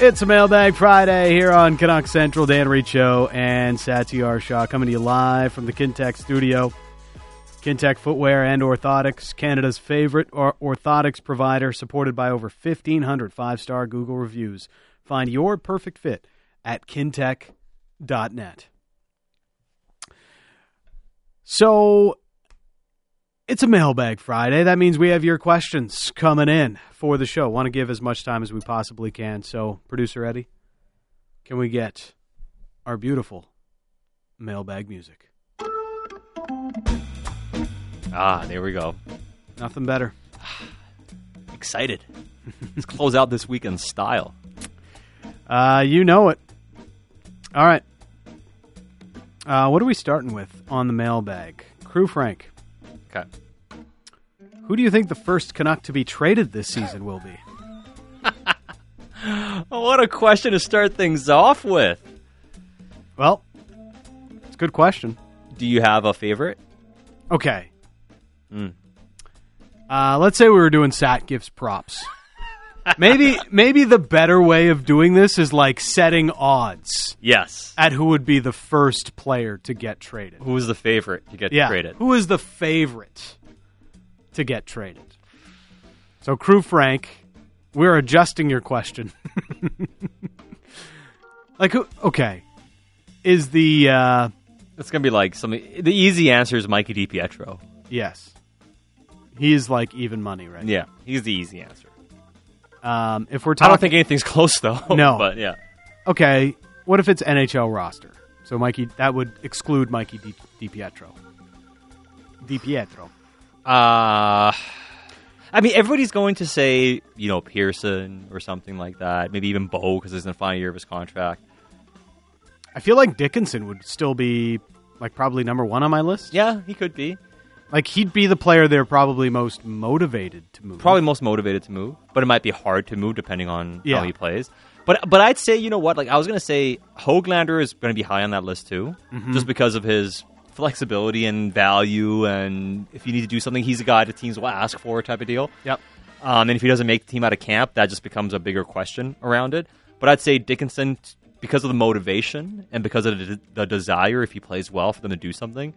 It's a Mailbag Friday here on Canuck Central. Dan Show and Satiar Shah coming to you live from the Kintec studio. Kintec Footwear and Orthotics, Canada's favorite or- orthotics provider, supported by over 1,500 five star Google reviews. Find your perfect fit at kintec.net. So, it's a Mailbag Friday. That means we have your questions coming in for the show. Want to give as much time as we possibly can. So, producer Eddie, can we get our beautiful mailbag music? Ah, there we go. Nothing better. Excited. Let's close out this week in style. Uh, you know it. All right. Uh, what are we starting with on the mailbag? Crew Frank, Okay. who do you think the first Canuck to be traded this season will be? What a question to start things off with. Well, it's a good question. Do you have a favorite? Okay. Hmm. Uh, let's say we were doing Sat gives props. Maybe maybe the better way of doing this is like setting odds Yes. at who would be the first player to get traded. Who was the favorite to get Yeah. traded? Who is the favorite to get traded? So, Crew Frank, we're adjusting your question. like, who- okay, is the uh, It's gonna be like some. The easy answer is Mikey DiPietro. yes? He is like even money, right? Yeah, he's the easy answer. Um, if we're talking, I don't think anything's close though. No. but yeah. okay, what if it's NHL roster? So Mikey, that would exclude Mikey Di, Di Pietro. Di Pietro. Uh I mean, everybody's going to say, you know, Pearson or something like that. Maybe even Bo because he's in the final year of his contract. I feel like Dickinson would still be like probably number one on my list. Yeah, he could be. Like he'd be the player they're probably most motivated to move. Probably most motivated to move, but it might be hard to move depending on Yeah. how he plays. But but I'd say, you know what? Like I was going to say, Hoglander is going to be high on that list too, just because of his flexibility and value. And if you need to do something, he's a guy that teams will ask for, type of deal. Yep. Um, and if he doesn't make the team out of camp, that just becomes a bigger question around it. But I'd say Dickinson, because of the motivation and because of the, the desire, if he plays well, for them to do something,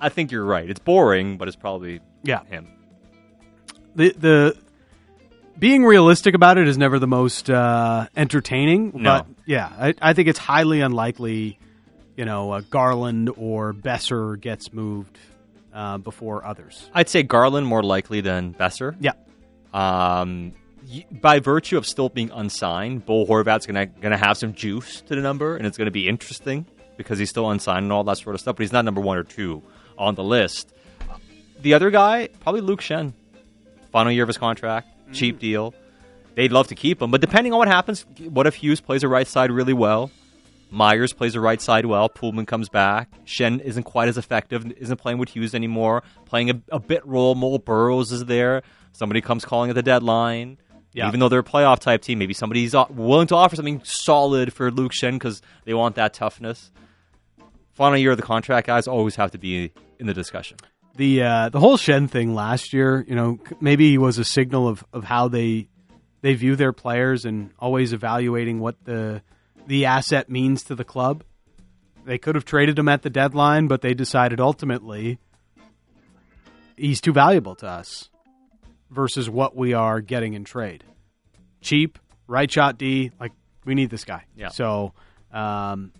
I think you're right. It's boring, but it's probably Yeah. him. The the being realistic about it is never the most uh, entertaining. No. But yeah, I, I think it's highly unlikely. You know, uh, Garland or Boeser gets moved uh, before others. I'd say Garland more likely than Boeser. Yeah. Um, y- by virtue of still being unsigned, Bo Horvat's gonna gonna have some juice to the number, and it's gonna be interesting because he's still unsigned and all that sort of stuff. But he's not number one or two on the list. The other guy, probably Luke Schenn. Final year of his contract, cheap mm. deal. They'd love to keep him, but depending on what happens, what if Hughes plays the right side really well? Myers plays the right side well. Poolman comes back. Schenn isn't quite as effective, isn't playing with Hughes anymore, playing a, a bit role. Mole Burroughs is there. Somebody comes calling at the deadline. Yeah. Even though they're a playoff type team, maybe somebody's willing to offer something solid for Luke Schenn because they want that toughness. Final year of the contract, guys always have to be in the discussion. The uh, the whole Schenn thing last year, you know, maybe was a signal of, of how they they view their players and always evaluating what the the asset means to the club. They could have traded him at the deadline, but they decided ultimately he's too valuable to us versus what we are getting in trade. Cheap, right shot D, like we need this guy. Yeah. So, um,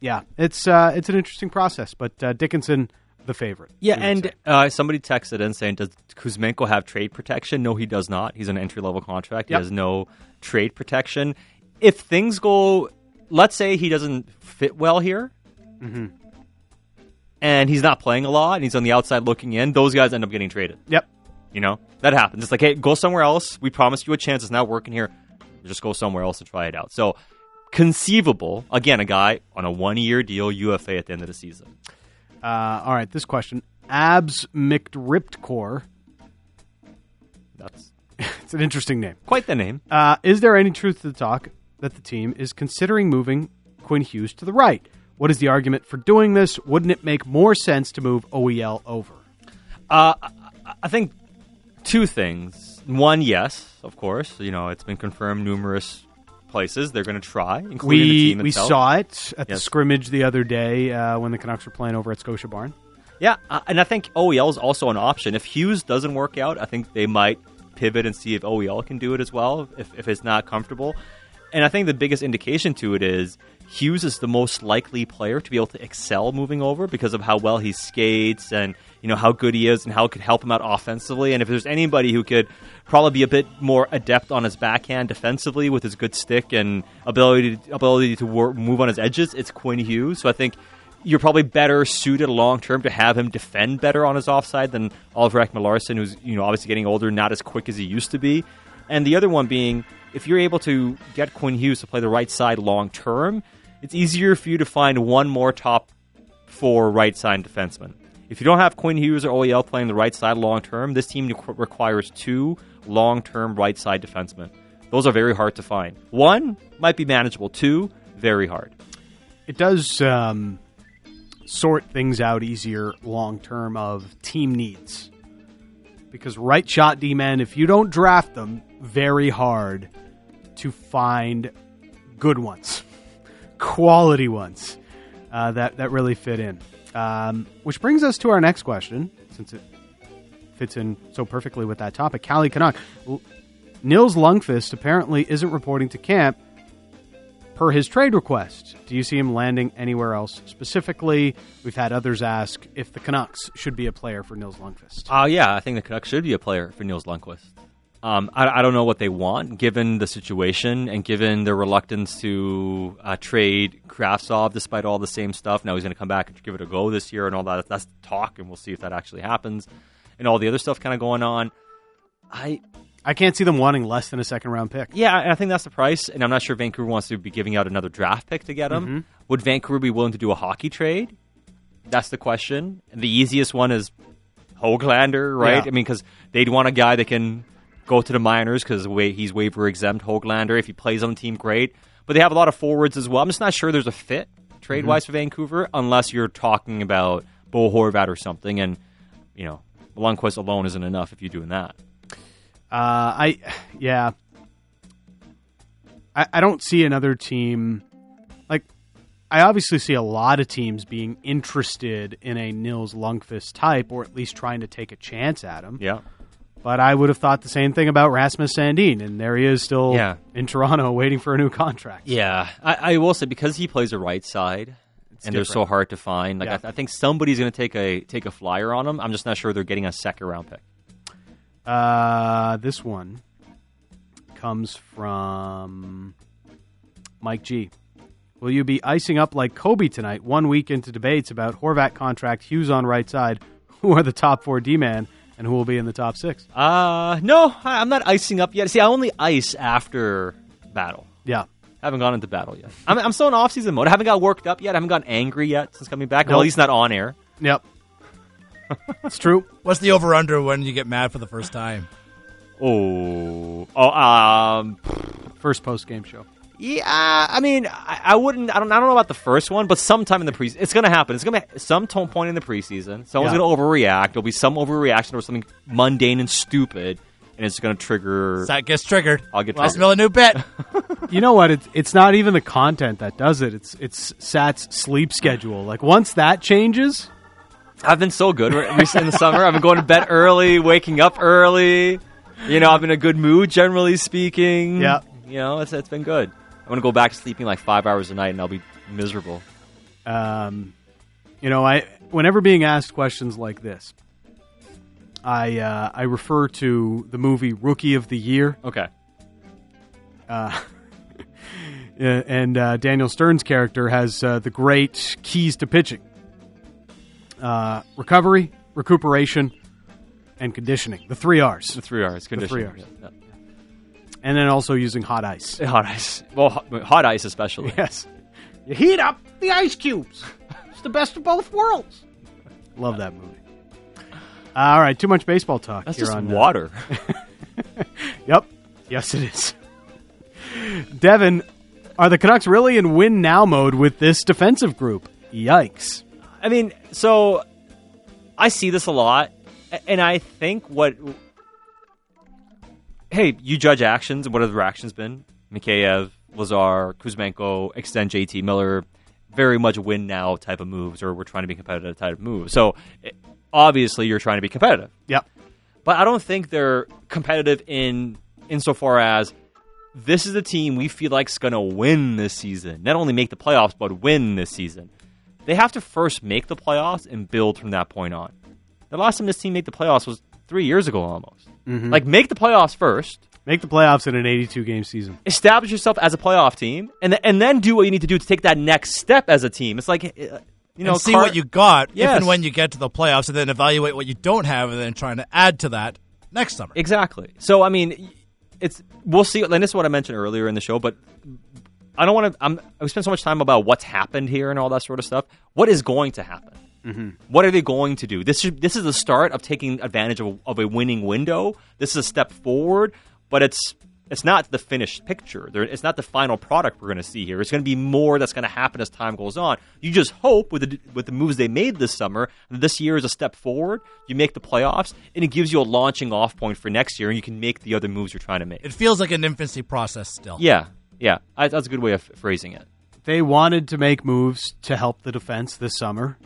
yeah, it's uh, it's an interesting process, but uh, Dickinson the favorite. Yeah, and uh, somebody texted in saying, "Does Kuzmenko have trade protection?" No, he does not. He's an entry level contract. He has no trade protection. If things go, let's say he doesn't fit well here, Mm-hmm. and he's not playing a lot, and he's on the outside looking in, those guys end up getting traded. yep, You know that happens. It's like, hey, go somewhere else. We promised you a chance. It's not working here. Just go somewhere else and try it out. So, conceivable. Again, a guy on a one year deal, UFA at the end of the season. Uh, all right, this question. Abs McRiptcore. That's It's an interesting name. quite the name. Uh, is there any truth to the talk that the team is considering moving Quinn Hughes to the right? What is the argument for doing this? Wouldn't it make more sense to move OEL over? Uh, I- I think two things. One, yes, of course. You know, it's been confirmed numerous places. They're going to try, including the We team we itself. saw it at the scrimmage the other day uh, when the Canucks were playing over at Scotia Barn. Yeah, uh, and I think OEL is also an option. If Hughes doesn't work out, I think they might pivot and see if OEL can do it as well, if, if it's not comfortable. And I think the biggest indication to it is Hughes is the most likely player to be able to excel moving over because of how well he skates and you know how good he is and how it could help him out offensively. And if there's anybody who could probably be a bit more adept on his backhand defensively with his good stick and ability to, ability to work, move on his edges, it's Quinn Hughes. So I think you're probably better suited long term to have him defend better on his offside than Oliver Ekman-Larsson, who's you know obviously getting older, not as quick as he used to be. And the other one being, if you're able to get Quinn Hughes to play the right side long term, it's easier for you to find one more top four right side defenseman. If you don't have Quinn Hughes or OEL playing the right side long term, this team requires two long term right side defensemen. Those are very hard to find. One might be manageable. Two, very hard. It does um, sort things out easier long term of team needs. Because right shot D men, if you don't draft them, very hard to find good ones, quality ones uh, that that really fit in. Um, which brings us to our next question, since it fits in so perfectly with that topic. Callie Canuck, Nils Lundkvist apparently isn't reporting to camp per his trade request. Do you see him landing anywhere else? Specifically, we've had others ask if the Canucks should be a player for Nils Lundkvist. Uh, yeah, I think the Canucks should be a player for Nils Lundkvist. Um, I, I don't know what they want, given the situation and given their reluctance to uh, trade Kravtsov despite all the same stuff. Now he's going to come back and give it a go this year and all that. That's talk, and we'll see if that actually happens. And all the other stuff kind of going on. I I can't see them wanting less than a second round pick. yeah, and I think that's the price. And I'm not sure Vancouver wants to be giving out another draft pick to get him. Would Vancouver be willing to do a hockey trade? That's the question. And the easiest one is Hoglander, right? Yeah. I mean, because they'd want a guy that can go to the minors because he's waiver exempt. Hoglander, if he plays on the team, great. But they have a lot of forwards as well. I'm just not sure there's a fit trade wise for Vancouver unless you're talking about Bo Horvat or something. And you know, Lundkvist alone isn't enough if you're doing that. Uh, I, yeah, I, I don't see another team like. I obviously see a lot of teams being interested in a Nils Lundkvist type, or at least trying to take a chance at him. Yeah. But I would have thought the same thing about Rasmus Sandin, and there he is still Yeah. in Toronto waiting for a new contract. Yeah, I, I will say because he plays the right side, and they're so hard to find. Like Yeah. I, th- I think somebody's going to take a take a flyer on him. I'm just not sure they're getting a second round pick. Uh, this one comes from Mike G. Will you be icing up like Kobe tonight, one week into debates about Horvat contract, Hughes on right side, who are the top four D man, and who will be in the top six? Uh no, I, I'm not icing up yet. See, I only ice after battle. Yeah. haven't gone into battle yet. I'm, I'm still in off season mode. I haven't got worked up yet. I haven't gotten angry yet since coming back. Well, Nope. at least not on air. Yep. It's true. What's the over under when you get mad for the first time? Oh, oh, um, First post game show. Yeah, I mean, I, I wouldn't. I don't. I don't know about the first one, but sometime in the pre, it's going to happen. It's going to be some tone point in the preseason. Someone's Yeah. going to overreact. There'll be some overreaction or something mundane and stupid, and it's going to trigger. That gets triggered. I'll get Let's triggered. mill a new bit. You know what? It's it's not even the content that does it. It's it's Sat's sleep schedule. Like once that changes, I've been so good re- recently in the summer. I've been going to bed early, waking up early. You know, I'm in a good mood, generally speaking. Yeah. You know, it's it's been good. I'm to go back to sleeping like five hours a night, and I'll be miserable. um, you know, I whenever being asked questions like this, I uh, I refer to the movie Rookie of the Year, Okay. uh, and uh, Daniel Stern's character has uh, the great keys to pitching: uh, recovery, recuperation, and conditioning. The three R's, The three R's. Conditioning. R's. Yeah. And then also using hot ice. Hot ice. Well, hot, hot ice especially. Yes, you heat up the ice cubes. It's the best of both worlds. Love that movie. All right, too much baseball talk That's here just on uh, water. Yep. Yes, it is. Devin, are the Canucks really in win now mode with this defensive group? Yikes. I mean, so I see this a lot, and I think what. Hey, you judge actions. What have the reactions been? Mikheyev, Lazar, Kuzmenko, extend JT Miller, very much win now type of moves, or we're trying to be competitive type of moves. So it, obviously, you're trying to be competitive. Yep. But I don't think they're competitive in insofar as this is a team we feel like is going to win this season. Not only make the playoffs, but win this season. They have to first make the playoffs and build from that point on. The last time this team made the playoffs was three years ago almost. Like, make the playoffs first, Make the playoffs in an 82 game season. establish yourself as a playoff team, and, th- and then do what you need to do to take that next step as a team. It's like, uh, you know, and see Car- what you got if and when you get to the playoffs, and then evaluate what you don't have, and then trying to add to that next summer. Exactly. So I mean, it's we'll see. And this is what I mentioned earlier in the show, but I don't want to. I'm. We spend so much time about what's happened here and all that sort of stuff. What is going to happen? Mm-hmm. What are they going to do? This should, this is the start of taking advantage of, of a winning window. This is a step forward, but it's it's not the finished picture. There, it's not the final product we're going to see here. It's going to be more that's going to happen as time goes on. You just hope with the with the moves they made this summer, this year is a step forward. You make the playoffs, and it gives you a launching off point for next year, and you can make the other moves you're trying to make. It feels like an infancy process still. Yeah, yeah, I, that's a good way of phrasing it. They wanted to make moves to help the defense this summer.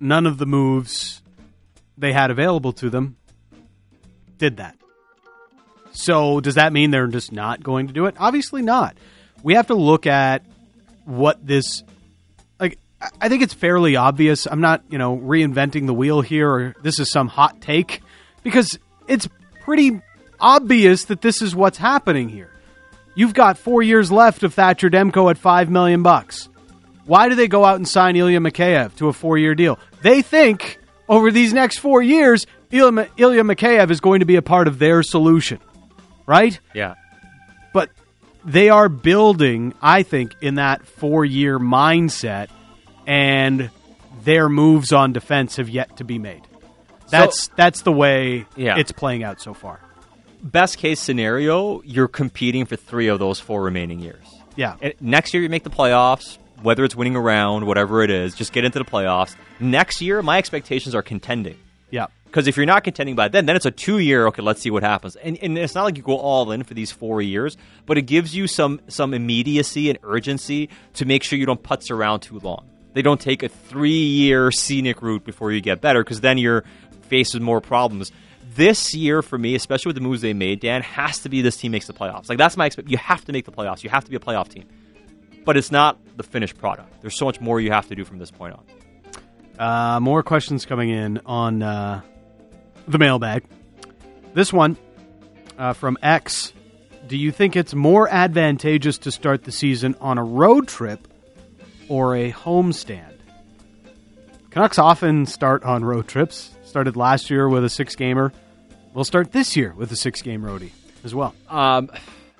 None of the moves they had available to them did that. So, does that mean they're just not going to do it? Obviously not. We have to look at what this like I- think it's fairly obvious. I'm not, you know, reinventing the wheel here or this is some hot take because it's pretty obvious that this is what's happening here. You've got 4 years left of Thatcher Demko at 5 million bucks. Why do they go out and sign Ilya Mikheyev to a 4-year deal? They think over these next 4 years Ilya, Ilya Mikheyev is going to be a part of their solution. Right? Yeah, but they are building, I think, in that four year mindset, and their moves on defense have yet to be made. That's that's the way Yeah. it's playing out so far. best case scenario, you're competing for three of those four remaining years. Yeah, next year you make the playoffs, whether it's winning a round, whatever it is, just get into the playoffs. Next year, my expectations are contending. yeah, Because if you're not contending by then, then it's a two year. Okay, let's see what happens. And, and it's not like you go all in for these four years, but it gives you some some immediacy and urgency to make sure you don't putz around too long. They don't take a three year scenic route before you get better, because then you're faced with more problems. This year, for me, especially with the moves they made, Dan, has to be this team makes the playoffs. Like that's my expect. You have to make the playoffs. You have to be a playoff team. But it's not the finished product. There's so much more you have to do from this point on. Uh, more questions coming in on uh, the mailbag. This one uh, from X. Do you think it's more advantageous to start the season on a road trip or a homestand? Canucks often start on road trips. Started last year with a six gamer. We'll start this year with a six game roadie as well. Um,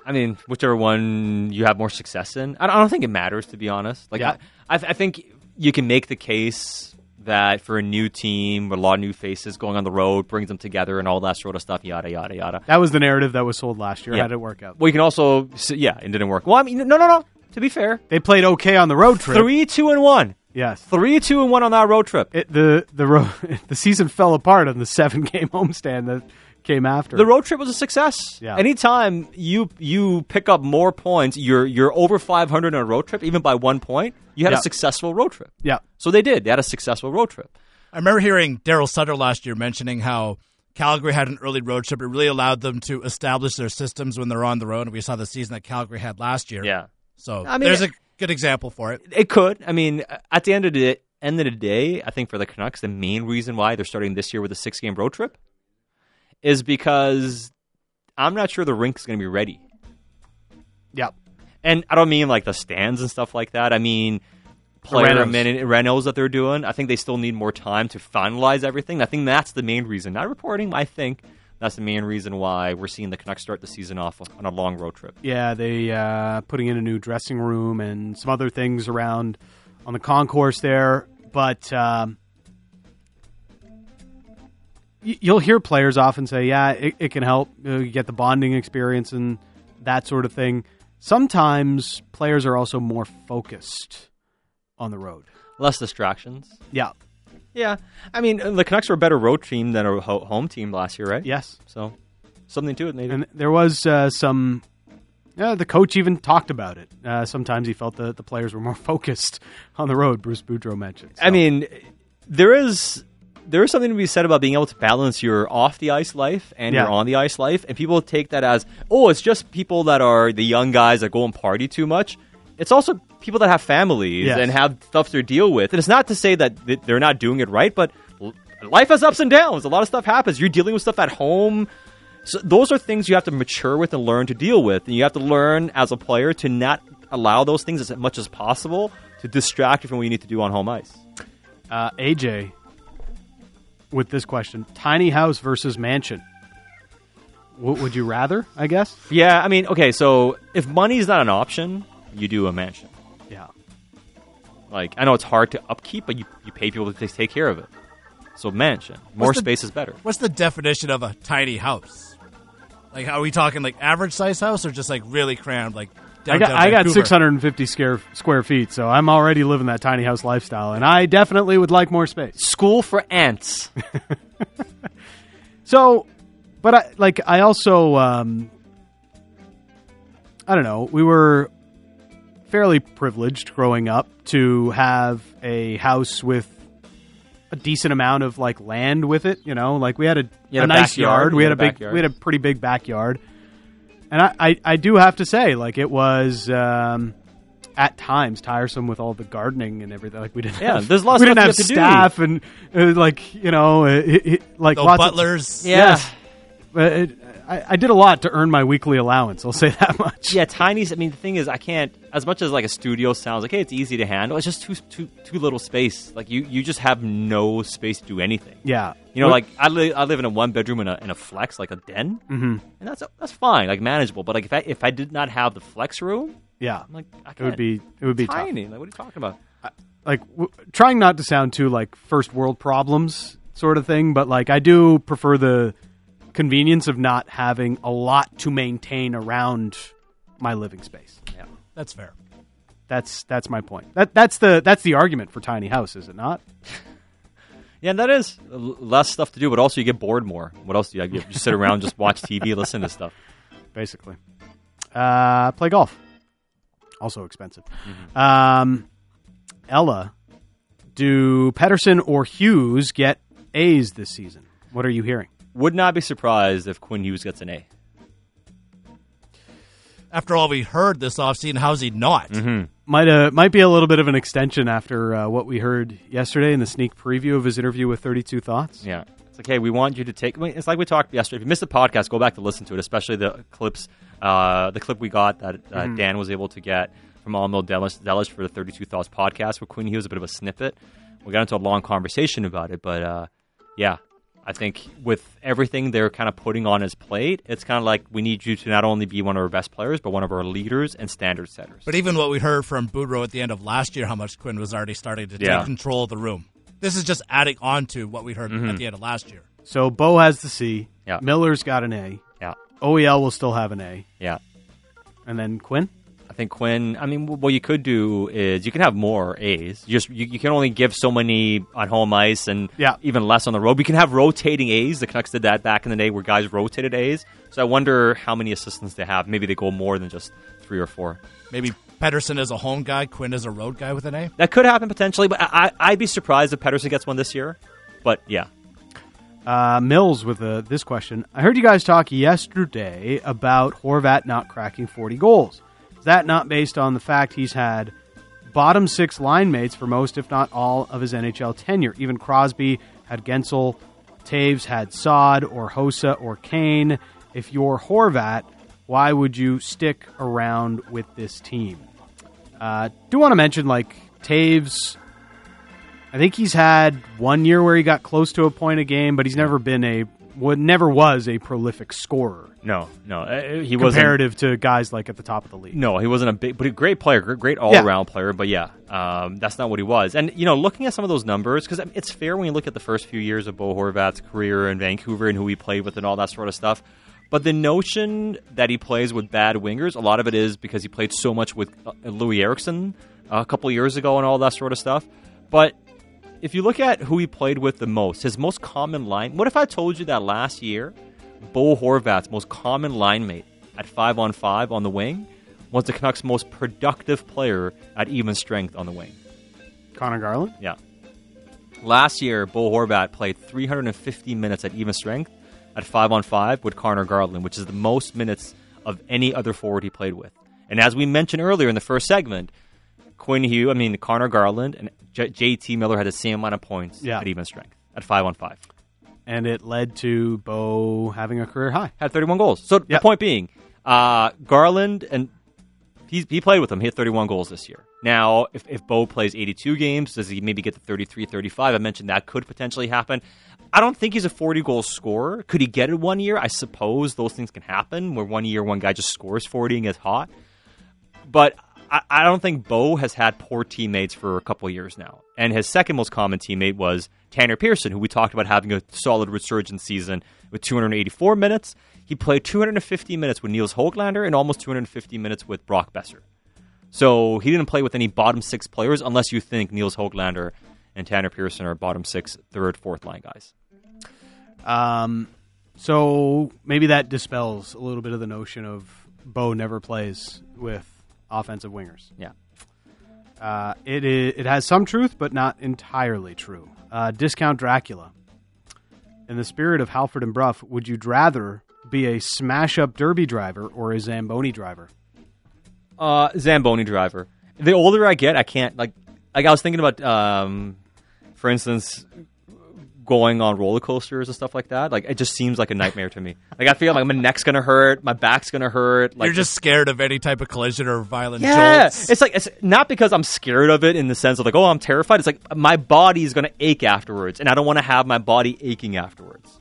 I mean, whichever one you have more success in. I don't, I don't think it matters, to be honest. Like, Yeah. I, I, th- I think you can make the case that for a new team with a lot of new faces going on the road brings them together and all that sort of stuff. Yada yada yada. That was the narrative that was sold last year. Yeah. How did it work out? Well, you can also, yeah, it didn't work. Well, I mean, no, no, no. To be fair, They played okay on the road trip. three, two, and one. Yes. Three, two, and one on that road trip. It, the the ro- the season fell apart on the seven game homestand that came after. The road trip was a success. Yeah. Anytime you you pick up more points, you're you're over 500 on a road trip, even by one point. You had Yeah. a successful road trip. yeah. So they did. They had a successful road trip. I remember hearing Daryl Sutter last year mentioning how Calgary had an early road trip. It really allowed them to establish their systems when they're on the road. And we saw the season that Calgary had last year. Yeah. So I mean- there's a good example for it. It could. I mean, at the end of the end of the day, I think for the Canucks, the main reason why they're starting this year with a six game road trip is because I'm not sure the rink's going to be ready. Yep. And I don't mean like the stands and stuff like that. I mean player renos. min- renos that they're doing. I think they still need more time to finalize everything. I think that's the main reason. Not reporting. I think that's the main reason why we're seeing the Canucks start the season off on a long road trip. Yeah, they uh, putting in a new dressing room and some other things around on the concourse there. But um, you'll hear players often say, "Yeah, it, it can help. You, know, you get the bonding experience and that sort of thing." Sometimes players are also more focused on the road. Less distractions. Yeah. Yeah, I mean the Canucks were a better road team than a home team last year, right? Yes. So something to it, maybe. And there was uh, some Yeah, the coach even talked about it. Uh, sometimes he felt that the players were more focused on the road. Bruce Boudreau mentioned. I mean, there is there is something to be said about being able to balance your off the ice life and Yeah. your on the ice life, and people take that as oh, it's just people that are the young guys that go and party too much. It's also people that have families Yes. and have stuff to deal with, and it's not to say that they're not doing it right, but life has ups and downs. A lot of stuff happens. You're dealing with stuff at home. So those are things you have to mature with and learn to deal with, and you have to learn as a player to not allow those things as much as possible to distract you from what you need to do on home ice. uh, AJ, with this question: tiny house versus mansion. What would you rather? I guess. Yeah, I mean, okay, so if money's not an option, you do a mansion. Yeah. Like, I know it's hard to upkeep, but you, you pay people to take care of it. So mansion, more the- space is better. What's the definition of a tiny house? Like, are we talking like average size house or just like really crammed? Like, I got I got 650 square square feet, so I'm already living that tiny house lifestyle, and I definitely would like more space. School for ants. So, but I like I also um, I don't know. We were fairly privileged growing up to have a house with a decent amount of like land with it. You know, like we had a, had a a nice backyard, yard. We had had a a big. backyard. We had a pretty big backyard, and I I, I do have to say like it was. Um, at times tiresome with all the gardening and everything. Like we didn't, Yeah, have, there's lots we of didn't have stuff you have staff and uh, like you know, uh, it, it- like No lots of butlers. Yes. But it, I, I did a lot to earn my weekly allowance. I'll say that much. Yeah, tiny's. I mean, the thing is, I can't. As much as like a studio sounds like, hey, it's easy to handle. It's just too too too little space. Like you you just have no space to do anything. Yeah. You know, What- like I, li- I live in a one bedroom in a, in a flex, like a den, mm-hmm. and that's that's fine, like manageable. But like if I if I did not have the flex room, yeah, I'm like I it would be it would be tough. tiny. Like what are you talking about? Like w- trying not to sound too like first world problems sort of thing, but like I do prefer the convenience of not having a lot to maintain around my living space. Yeah. That's fair. That's that's my point. That that's the that's the argument for tiny house, is it not? Yeah, that is less stuff to do, but also you get bored more. What else do you? You just sit around, just watch TV, listen to stuff. basically. Uh, play golf. Also expensive. Um, Ella, do Pettersson or Hughes get A's this season? What are you hearing? Would not be surprised if Quinn Hughes gets an A. After all we heard this offseason, how's he not? Might uh, might be a little bit of an extension after uh, what we heard yesterday in the sneak preview of his interview with Thirty Two Thoughts. Yeah. It's like, hey, we want you to take. I it's like we talked yesterday. If you missed the podcast, go back to listen to it, especially the clips, uh, the clip we got that uh, Dan was able to get from Almil Delish, Delish for the 32 Thoughts podcast, where Quinn Hughes a bit of a snippet. We got into a long conversation about it, but uh, yeah, I think with everything they're kind of putting on his plate, it's kind of like we need you to not only be one of our best players, but one of our leaders and standard setters. But even what we heard from Boudreau at the end of last year, how much Quinn was already starting to Yeah. take control of the room. This is just adding on to what we heard at mm-hmm. the end of last year. So Bo has the C. Yeah. Miller's got an A. yeah, OEL will still have an A, yeah. and then Quinn. I think Quinn. I mean, what you could do is you can have more A's. You just you, you can only give so many on home ice, and Yeah. even less on the road. We can have rotating A's. The Canucks did that back in the day, where guys rotated A's. So I wonder how many assistants they have. Maybe they go more than just three or four. Maybe Pettersson is a home guy, Quinn is a road guy with an A. That could happen potentially, but I, I, I'd be surprised if Pettersson gets one this year. But yeah, Uh, Mills with uh, this question. I heard you guys talk yesterday about Horvat not cracking 40 goals. Is that not based on the fact he's had bottom six line mates for most, if not all, of his NHL tenure? Even Crosby had Guentzel, Toews had Sod or Hossa or Kane. If you're Horvat, why would you stick around with this team? Uh, do want to mention like Toews. I think he's had one year where he got close to a point a game, but he's never been a what never was a prolific scorer no, no, uh, he wasn't. comparative to guys like at the top of the league. No, he wasn't a big, but a great player, great, all around player. But yeah, um, that's not what he was. And you know, looking at some of those numbers, because it's fair when you look at the first few years of Bo Horvat's career in Vancouver and who he played with and all that sort of stuff. But the notion that he plays with bad wingers, a lot of it is because he played so much with uh, Loui Eriksson a couple years ago and all that sort of stuff. But if you look at who he played with the most, his most common line. What if I told you that last year, Bo Horvat's most common line mate at five on five on the wing was the Canucks' most productive player at even strength on the wing. Conor Garland. Yeah. Last year, Bo Horvat played 350 minutes at even strength at 5 on 5 with Conor Garland, which is the most minutes of any other forward he played with. And as we mentioned earlier in the first segment, Quinn Hugh, I mean, Conor Garland and J- JT Miller had the same amount of points Yeah. at even strength at 5 on 5. And it led to Bo having a career high. Had 31 goals. So the point being, uh, Garland and he's, he played with him. He had 31 goals this year. Now, if, if Bo plays 82 games, does he maybe get to 33, 35? I mentioned that could potentially happen. I don't think he's a 40 goal scorer. Could he get it one year? I suppose those things can happen where one year one guy just scores 40 and gets hot. But I, I don't think Bo has had poor teammates for a couple years now. And his second most common teammate was Tanner Pearson, who we talked about having a solid resurgence season with 284 minutes. He played 250 minutes with Nils Hoglander and almost 250 minutes with Brock Boeser. So he didn't play with any bottom six players unless you think Nils Hoglander and Tanner Pearson are bottom six, third, fourth line guys. Um, so maybe that dispels a little bit of the notion of Bo never plays with offensive wingers. Yeah. Uh, it it has some truth, but not entirely true. Uh, discount Dracula. In the spirit of Halford and Brough, would you rather be a smash up derby driver or a Zamboni driver? Uh, Zamboni driver. The older I get, I can't like. Like I was thinking about, um, for instance, going on roller coasters and stuff like that. Like it just seems like a nightmare to me. Like I feel like my neck's gonna hurt, my back's gonna hurt. Like You're just scared of any type of collision or violent yeah. jolts. It's like it's not because I'm scared of it in the sense of like, oh, I'm terrified. It's like my body is gonna ache afterwards, and I don't want to have my body aching afterwards.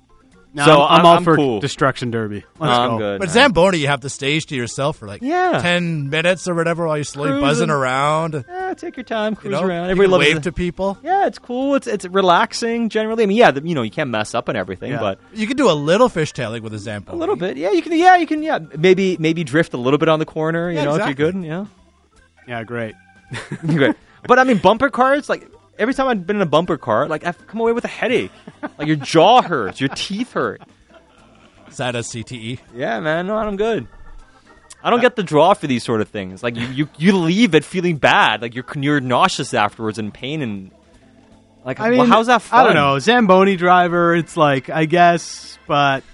No, So I'm, I'm I'm- all I'm for cool. destruction derby. Let's I'm go. good. But man. Zamboni, you have the stage to yourself for like Yeah. 10 minutes or whatever while you're slowly Cruising. buzzing around. Yeah, take your time, You cruise know? around. You Everybody wave it. to people. Yeah, it's cool. It's it's relaxing generally. I mean, yeah, the, you know, you can't mess up and everything, Yeah. but You can do a little fishtailing with a Zamboni. a little bit. Yeah, you can. Yeah, you can. Yeah, maybe maybe drift a little bit on the corner. You Yeah, know, exactly. if you're good. Yeah, Yeah, great. great. But I mean, bumper cars. Like every time I've been in a bumper car, like I've come away with a headache. like your jaw hurts, your teeth hurt. Is that a CTE? Yeah, man. No, I'm good. I don't get the draw for these sort of things. Like you, you, you leave it feeling bad. Like you're you're nauseous afterwards and pain and like. I mean, well, how's that fun? I don't know. Zamboni driver, it's like, I guess, but,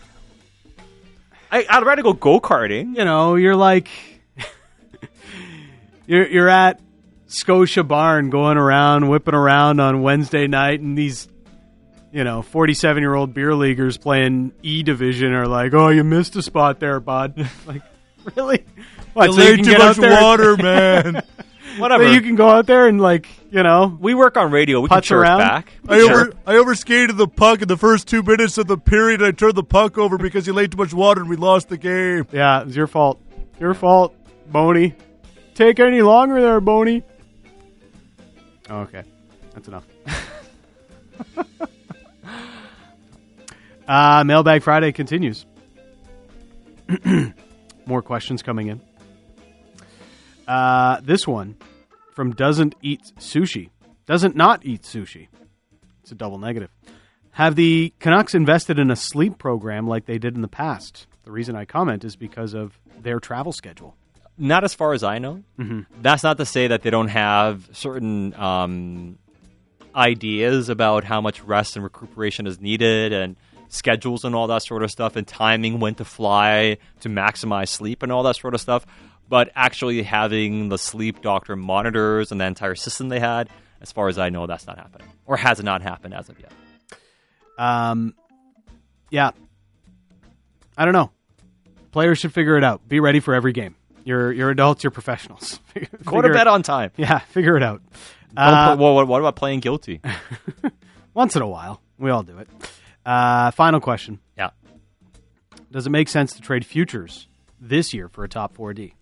I, I'd rather go go karting. you know, you're like, you're, you're at Scotia Barn going around, whipping around on Wednesday night, and these, you know, 47 year old beer leaguers playing E Division are like, oh, you missed a spot there, bud. like, really? What, so you can get out there- water, man. Whatever. So you can go out there and, like, you know, we work on radio. We can Putz chirp around? back. I Chirp. over I overskated the puck in the first two minutes of the period. I turned the puck over because he laid too much water and we lost the game. Yeah, it's your fault. Your fault, Boney. Take any longer there, Boney. Oh, okay, that's enough. uh, Mailbag Friday continues. More questions coming in. Uh, this one from doesn't eat sushi. Doesn't not eat sushi. It's a double negative. Have the Canucks invested in a sleep program like they did in the past? The reason I comment is because of their travel schedule. Not as far as I know. That's not to say that they don't have certain um, ideas about how much rest and recuperation is needed and schedules and all that sort of stuff and timing when to fly to maximize sleep and all that sort of stuff. But actually having the sleep doctor monitors and the entire system they had, as far as I know, that's not happening or has not happened as of yet. Um, yeah, I don't know. Players should figure it out. Be ready for every game. You're you're adults. You're professionals. Go to bed on time. Yeah, figure it out. Uh, play- what, what about playing guilty? once in a while, we all do it. Uh, final question: yeah. Does it make sense to trade futures this year for a top four D?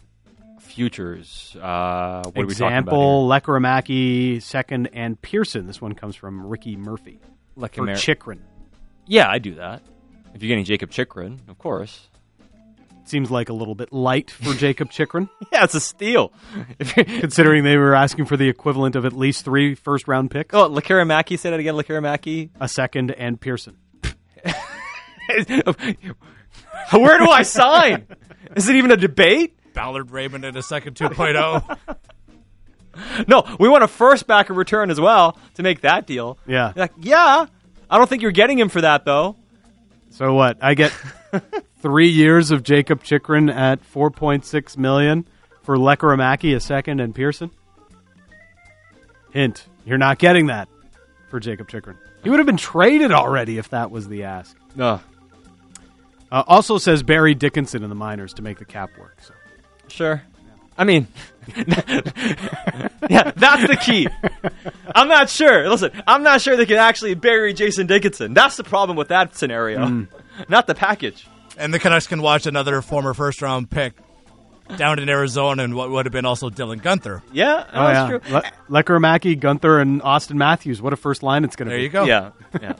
Futures. Uh, what are we talking about? Example: Lekkerimaki second and Pearson. This one comes from Ricky Murphy? For Chychrun. Yeah, I do that. If you're getting Jakob Chychrun, of course. Seems like a little bit light for Jakob Chychrun, Yeah, it's a steal. Considering they were asking for the equivalent of at least three first round picks, oh, Lekkerimaki, say that again, Lekkerimaki. a second, and Pearson. Where do I sign? Is it even a debate? Ballard Raymond in a second 2.0. No, we want a first back in return as well to make that deal. Yeah. Like, yeah. I don't think you're getting him for that though. So what? I get three years of Jakob Chychrun at four point six million for Lekkerimaki a second and Pearson. Hint: You're not getting that for Jakob Chychrun. He would have been traded already if that was the ask. No. Uh, also says bury Dickinson in the minors to make the cap work. So Sure. I mean, yeah, that's the key. I'm not sure. Listen, I'm not sure they can actually bury Jason Dickinson. That's the problem with that scenario, not the package. And the Canucks can watch another former first round pick down in Arizona and what would have been also Dylan Guenther. Yeah, oh that's yeah, true. Le- Lekkerimaki, Guenther, and Auston Matthews. What a first line it's going to be. There you go. Yeah, yeah.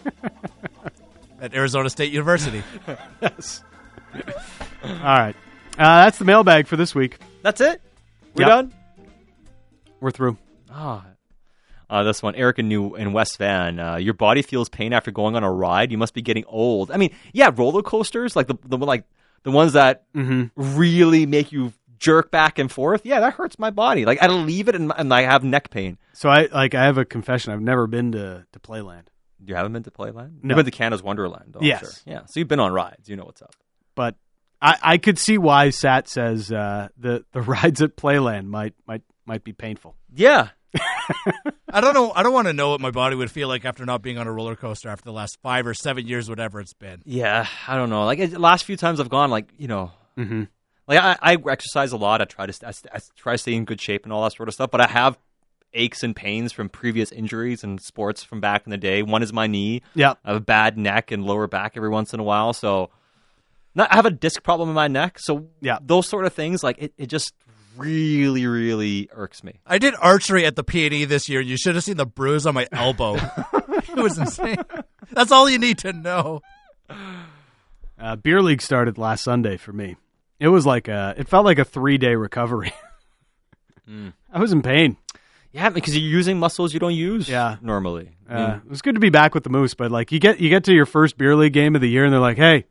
At Arizona State University. Yes. All right, uh, that's the mailbag for this week. That's it. We're Yep. done. We're through. Ah. Uh, this one, Eric in New in West Van. Uh, your body feels pain after going on a ride. You must be getting old. I mean, yeah, roller coasters, like the the like the ones that really make you jerk back and forth. Yeah, that hurts my body. Like I leave it and, and I have neck pain. So I like I have a confession. I've never been to to Playland. You haven't been to Playland? No. You've been to Canada's Wonderland, though. I'm Yes. sure. Yeah. So you've been on rides. You know what's up. but I, I could see why Sat says uh, the the rides at Playland might might might be painful. Yeah. I don't know. I don't want to know what my body would feel like after not being on a roller coaster after the last five or seven years, whatever it's been. Yeah. I don't know. Like the last few times I've gone, like you know, Mm-hmm. like I, I exercise a lot. I try to I, I try to stay in good shape and all that sort of stuff. But I have aches and pains from previous injuries and sports from back in the day. One is my knee. Yeah. I have a bad neck and lower back every once in a while. So not, I have a disc problem in my neck. So Yeah. those sort of things, like it, it just really, really irks me. I did archery at the PNE this year. And you should have seen the bruise on my elbow. it was insane. That's all you need to know. Uh, beer league started last Sunday for me. It was like a it felt like a three day recovery. I was in pain. Yeah, because you're using muscles you don't use Yeah. normally. Uh, mean, it was good to be back with the Moose, but like you get you get to your first beer league game of the year, and they're like, "Hey,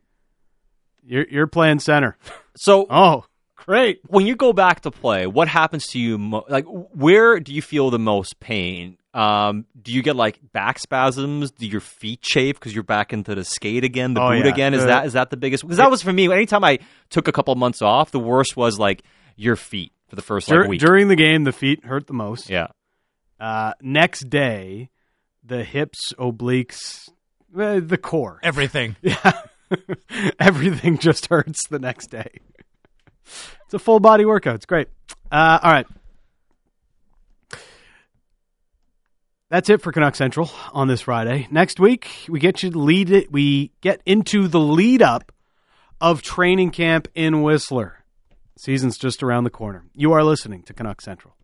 you're you're playing center." so Oh, great. when you go back to play, what happens to you? Mo- like, where do you feel the most pain? Um, do you get like back spasms? Do your feet chafe because you're back into the skate again, the Oh, boot yeah. again? Is The- that is that the biggest? Because that was for me. Anytime I took a couple months off, the worst was like your feet for the first like Dur- week. during the game, the feet hurt the most. yeah, Uh, next day, the hips, obliques, uh, the core. Everything. Yeah. Everything just hurts the next day. It's a full body workout. It's great. Uh, all right. That's it for Canuck Central on this Friday. Next week, we get you to lead it. We get into the lead up of training camp in Whistler. Season's just around the corner. You are listening to Canuck Central.